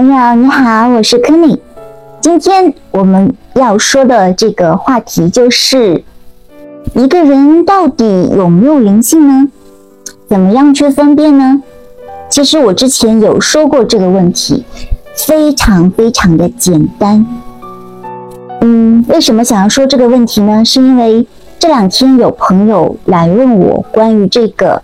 朋友你好，我是 Kenny。今天我们要说的这个话题就是一个人到底有没有灵性呢？怎么样去分辨呢？其实我之前有说过这个问题，非常非常的简单。嗯，为什么想要说这个问题呢？是因为这两天有朋友来问我关于这个。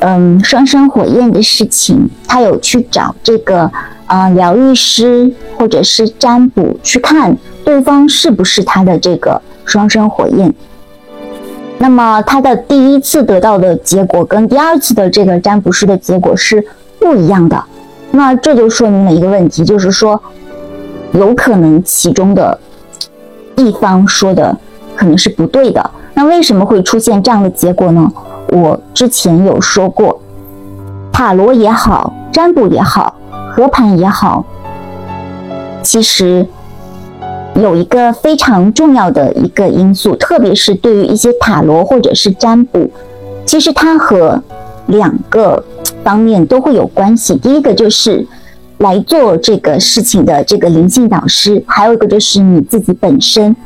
嗯，双生火焰的事情，他有去找这个呃疗愈师或者是占卜去看对方是不是他的这个双生火焰。那么他的第一次得到的结果跟第二次的这个占卜师的结果是不一样的。那这就说明了一个问题，就是说有可能其中的一方说的可能是不对的。那为什么会出现这样的结果呢？我之前有说过，塔罗也好，占卜也好，和盘也好，其实有一个非常重要的一个因素，特别是对于一些塔罗或者是占卜，其实它和两个方面都会有关系。第一个就是来做这个事情的这个灵性导师，还有一个就是你自己本身。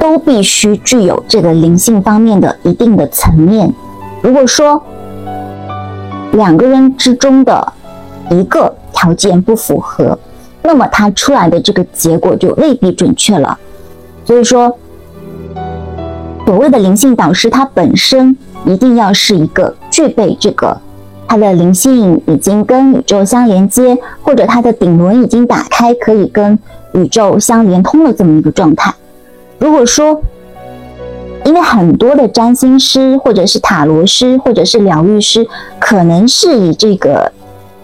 都必须具有这个灵性方面的一定的层面。如果说两个人之中的一个条件不符合，那么它出来的这个结果就未必准确了。所以说，所谓的灵性导师，他本身一定要是一个具备这个他的灵性已经跟宇宙相连接，或者他的顶轮已经打开，可以跟宇宙相连通的这么一个状态。如果说，因为很多的占星师，或者是塔罗师，或者是疗愈师，可能是以这个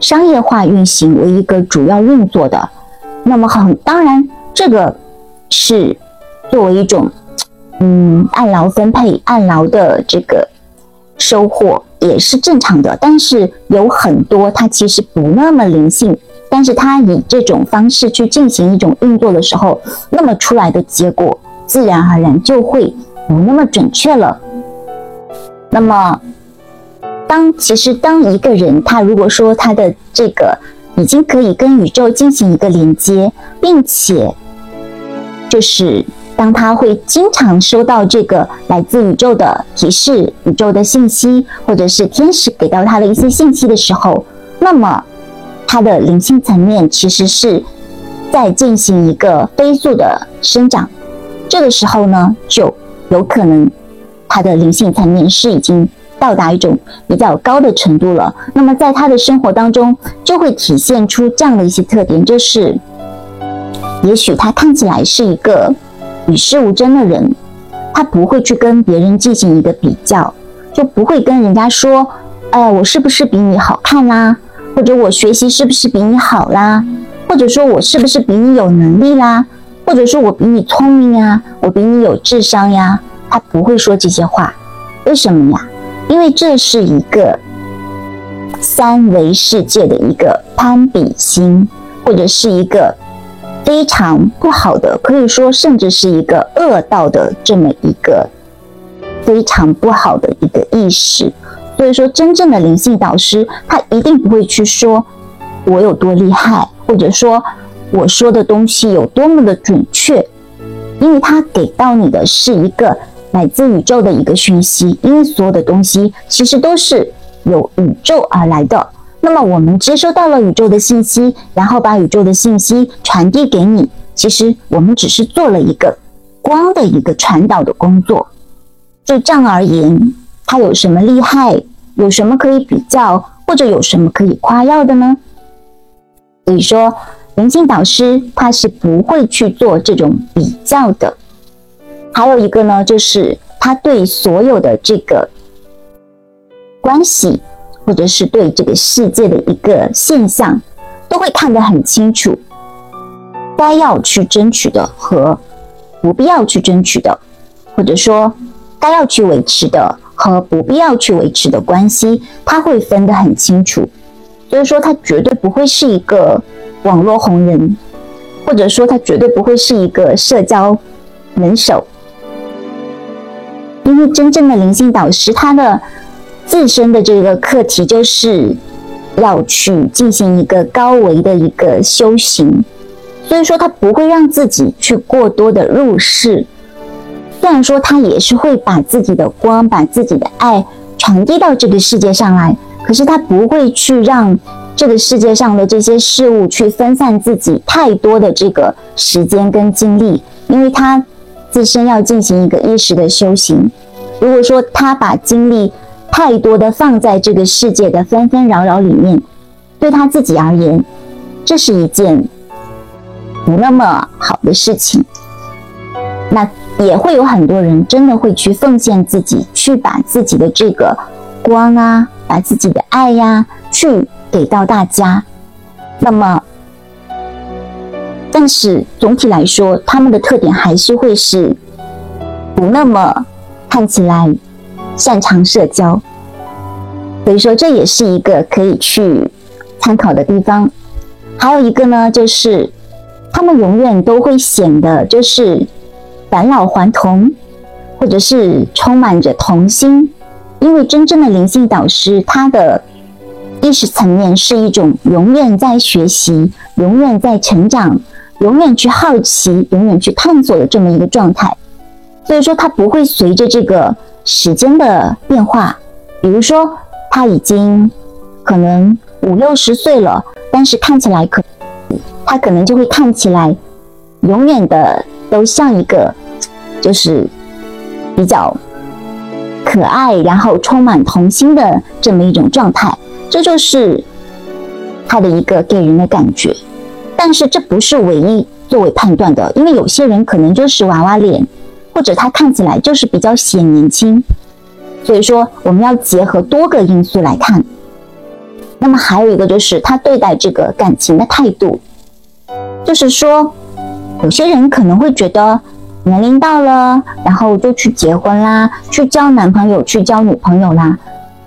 商业化运行为一个主要运作的，那么很当然，这个是作为一种嗯按劳分配、按劳的这个收获也是正常的。但是有很多它其实不那么灵性，但是它以这种方式去进行一种运作的时候，那么出来的结果。自然而然就会不那么准确了。那么，当其实当一个人他如果说他的这个已经可以跟宇宙进行一个连接，并且就是当他会经常收到这个来自宇宙的提示、宇宙的信息，或者是天使给到他的一些信息的时候，那么他的灵性层面其实是在进行一个飞速的生长。这个时候呢，就有可能他的灵性层面是已经到达一种比较高的程度了。那么在他的生活当中，就会体现出这样的一些特点，就是也许他看起来是一个与世无争的人，他不会去跟别人进行一个比较，就不会跟人家说：“哎，我是不是比你好看啦？或者我学习是不是比你好啦？或者说我是不是比你有能力啦？”或者说我比你聪明呀，我比你有智商呀，他不会说这些话，为什么呀？因为这是一个三维世界的一个攀比心，或者是一个非常不好的，可以说甚至是一个恶道的这么一个非常不好的一个意识。所以说，真正的灵性导师，他一定不会去说我有多厉害，或者说。我说的东西有多么的准确，因为他给到你的是一个来自宇宙的一个讯息。因为所有的东西其实都是由宇宙而来的。那么我们接收到了宇宙的信息，然后把宇宙的信息传递给你。其实我们只是做了一个光的一个传导的工作。就这样而言，它有什么厉害？有什么可以比较，或者有什么可以夸耀的呢？所以说。灵性导师他是不会去做这种比较的。还有一个呢，就是他对所有的这个关系，或者是对这个世界的一个现象，都会看得很清楚。该要去争取的和不必要去争取的，或者说该要去维持的和不必要去维持的关系，他会分得很清楚。所以说，他绝对不会是一个。网络红人，或者说他绝对不会是一个社交能手，因为真正的灵性导师，他的自身的这个课题就是要去进行一个高维的一个修行，所以说他不会让自己去过多的入世。虽然说他也是会把自己的光、把自己的爱传递到这个世界上来，可是他不会去让这个世界上的这些事物去分散自己太多的这个时间跟精力，因为他自身要进行一个意识的修行。如果说他把精力太多的放在这个世界的纷纷扰扰里面，对他自己而言，这是一件不那么好的事情。那也会有很多人真的会去奉献自己，去把自己的这个光啊，把自己的爱呀，去给到大家。那么，但是总体来说，他们的特点还是会是不那么。看起来擅长社交，所以说这也是一个可以去参考的地方。还有一个呢，就是他们永远都会显得就是返老还童，或者是充满着童心。因为真正的灵性导师，他的意识层面是一种永远在学习、永远在成长、永远去好奇、永远去探索的这么一个状态。所以说，他不会随着这个时间的变化，比如说他已经可能五六十岁了，但是看起来可，他可能就会看起来永远的都像一个就是比较可爱，然后充满童心的这么一种状态，这就是他的一个给人的感觉。但是这不是唯一作为判断的，因为有些人可能就是娃娃脸。或者他看起来就是比较显年轻，所以说我们要结合多个因素来看。那么还有一个就是他对待这个感情的态度，就是说有些人可能会觉得年龄到了，然后就去结婚啦，去交男朋友，去交女朋友啦。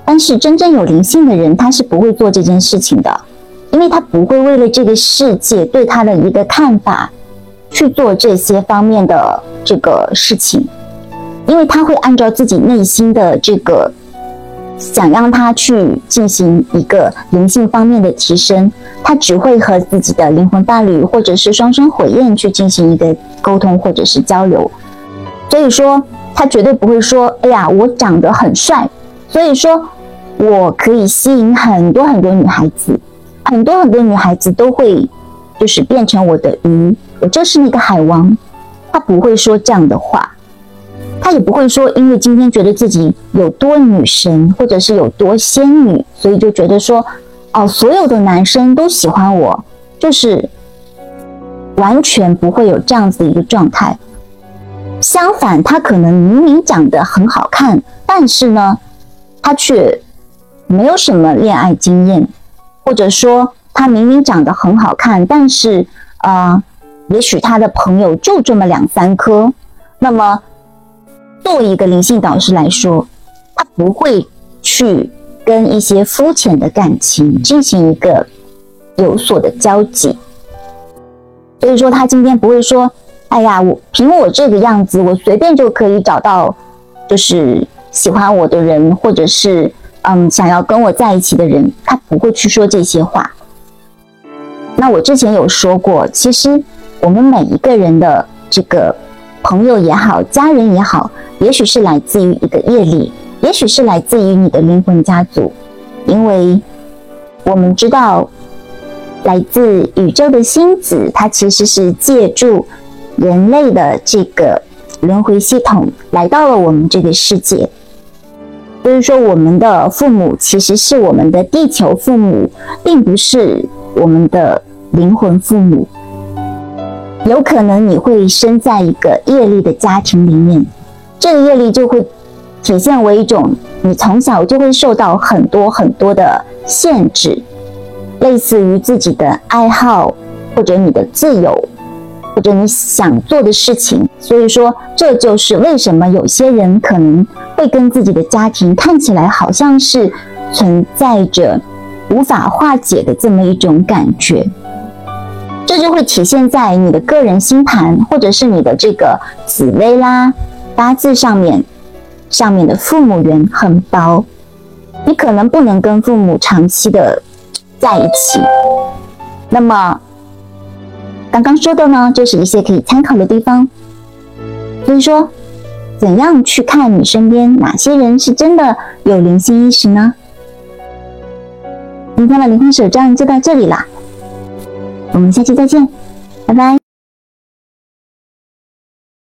但是真正有灵性的人，他是不会做这件事情的，因为他不会为了这个世界对他的一个看法。去做这些方面的这个事情，因为他会按照自己内心的这个想让他去进行一个灵性方面的提升，他只会和自己的灵魂伴侣或者是双生火焰去进行一个沟通或者是交流。所以说，他绝对不会说：“哎呀，我长得很帅，所以说我可以吸引很多很多女孩子，很多很多女孩子都会就是变成我的鱼。”我就是那个海王，他不会说这样的话，他也不会说，因为今天觉得自己有多女神，或者是有多仙女，所以就觉得说，哦，所有的男生都喜欢我，就是完全不会有这样子的一个状态。相反，他可能明明长得很好看，但是呢，他却没有什么恋爱经验，或者说他明明长得很好看，但是呃。也许他的朋友就这么两三颗，那么作为一个灵性导师来说，他不会去跟一些肤浅的感情进行一个有所的交集。所以说，他今天不会说：“哎呀，我凭我这个样子，我随便就可以找到就是喜欢我的人，或者是嗯想要跟我在一起的人。”他不会去说这些话。那我之前有说过，其实。我们每一个人的这个朋友也好，家人也好，也许是来自于一个业力，也许是来自于你的灵魂家族，因为我们知道，来自宇宙的星子，它其实是借助人类的这个轮回系统来到了我们这个世界。所以说，我们的父母其实是我们的地球父母，并不是我们的灵魂父母。有可能你会生在一个业力的家庭里面，这个业力就会体现为一种你从小就会受到很多很多的限制，类似于自己的爱好或者你的自由或者你想做的事情。所以说，这就是为什么有些人可能会跟自己的家庭看起来好像是存在着无法化解的这么一种感觉。这就会体现在你的个人星盘，或者是你的这个紫微啦、八字上面，上面的父母缘很薄，你可能不能跟父母长期的在一起。那么刚刚说的呢，就是一些可以参考的地方。所以说，怎样去看你身边哪些人是真的有灵性意识呢？今天的灵魂手账就到这里啦，我们下期再见，拜拜。